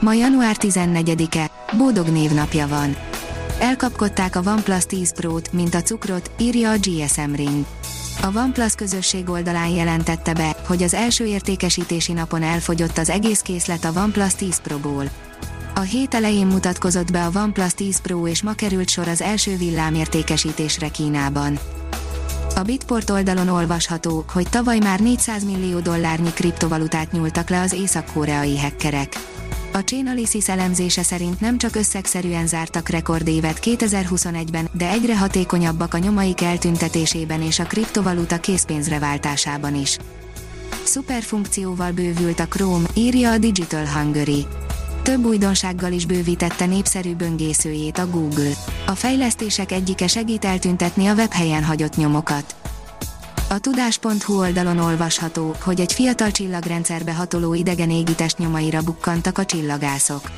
Ma január 14-e, Bódog névnapja van. Elkapkodták a OnePlus 10 Pro-t, mint a cukrot, írja a GSM Ring. A OnePlus közösség oldalán jelentette be, hogy az első értékesítési napon elfogyott az egész készlet a OnePlus 10 Pro-ból. A hét elején mutatkozott be a OnePlus 10 Pro és ma került sor az első villámértékesítésre Kínában. A Bitport oldalon olvasható, hogy tavaly már 400 millió dollárnyi kriptovalutát nyúltak le az észak-koreai hackerek. A Chainalysis elemzése szerint nem csak összegszerűen zártak rekordévet 2021-ben, de egyre hatékonyabbak a nyomaik eltüntetésében és a kriptovaluta készpénzre váltásában is. Szuperfunkcióval bővült a Chrome, írja a Digital Hungary. Több újdonsággal is bővítette népszerű böngészőjét a Google. A fejlesztések egyike segít eltüntetni a webhelyen hagyott nyomokat. A tudás.hu oldalon olvasható, hogy egy fiatal csillagrendszerbe hatoló idegen égitest nyomaira bukkantak a csillagászok.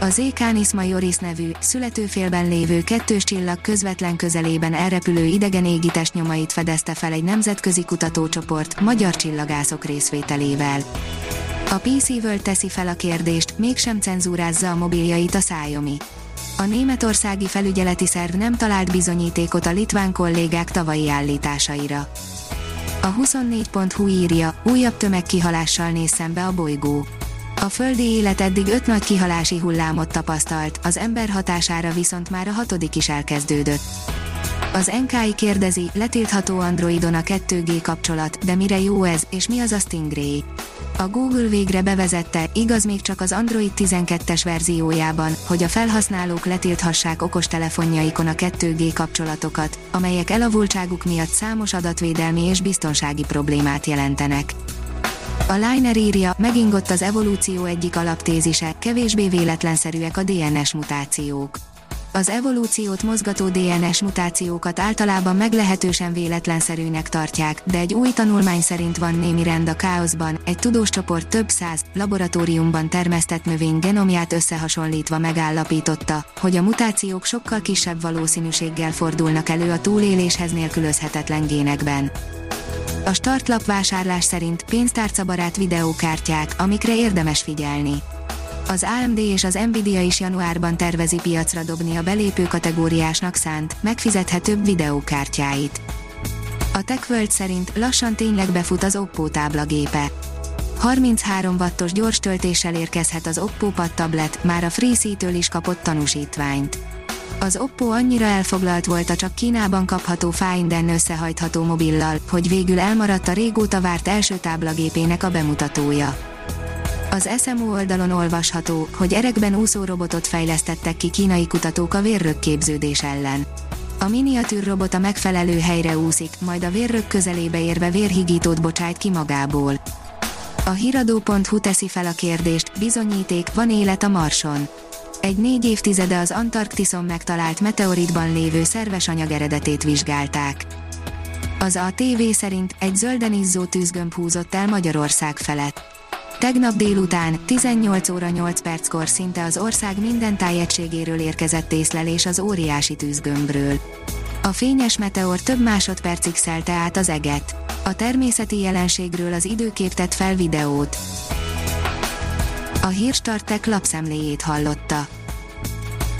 Az Ékánis Majoris nevű, születőfélben lévő kettős csillag közvetlen közelében elrepülő idegen égitest nyomait fedezte fel egy nemzetközi kutatócsoport, magyar csillagászok részvételével. A PC World teszi fel a kérdést, mégsem cenzúrázza a mobiljait a Xiaomi. A németországi felügyeleti szerv nem talált bizonyítékot a litván kollégák tavalyi állításaira. A 24.hu írja, újabb tömegkihalással néz szembe a bolygó. A földi élet eddig öt nagy kihalási hullámot tapasztalt, az ember hatására viszont már a hatodik is elkezdődött. Az NKI kérdezi, letiltható Androidon a 2G kapcsolat, de mire jó ez, és mi az a Stingray? A Google végre bevezette, igaz még csak az Android 12-es verziójában, hogy a felhasználók letilthassák okostelefonjaikon a 2G kapcsolatokat, amelyek elavultságuk miatt számos adatvédelmi és biztonsági problémát jelentenek. A Liner írja, megingott az evolúció egyik alaptézise, kevésbé véletlenszerűek a DNS mutációk az evolúciót mozgató DNS mutációkat általában meglehetősen véletlenszerűnek tartják, de egy új tanulmány szerint van némi rend a káoszban, egy tudós csoport több száz, laboratóriumban termesztett növény genomját összehasonlítva megállapította, hogy a mutációk sokkal kisebb valószínűséggel fordulnak elő a túléléshez nélkülözhetetlen génekben. A startlap vásárlás szerint pénztárcabarát videókártyák, amikre érdemes figyelni az AMD és az Nvidia is januárban tervezi piacra dobni a belépő kategóriásnak szánt, megfizethetőbb videókártyáit. A TechWorld szerint lassan tényleg befut az Oppo táblagépe. 33 wattos gyors töltéssel érkezhet az Oppo Pad tablet, már a FreeC-től is kapott tanúsítványt. Az Oppo annyira elfoglalt volt a csak Kínában kapható Finden összehajtható mobillal, hogy végül elmaradt a régóta várt első táblagépének a bemutatója. Az SMO oldalon olvasható, hogy erekben úszó robotot fejlesztettek ki kínai kutatók a vérrögképződés ellen. A miniatűr robot a megfelelő helyre úszik, majd a vérrög közelébe érve vérhigítót bocsájt ki magából. A hiradó.hu teszi fel a kérdést, bizonyíték, van élet a Marson. Egy négy évtizede az Antarktiszon megtalált meteoritban lévő szerves anyag eredetét vizsgálták. Az ATV szerint egy zölden izzó tűzgömb húzott el Magyarország felett. Tegnap délután, 18 óra 8 perckor szinte az ország minden tájegységéről érkezett észlelés az óriási tűzgömbről. A fényes meteor több másodpercig szelte át az eget. A természeti jelenségről az időkép tett fel videót. A hírstartek lapszemléjét hallotta.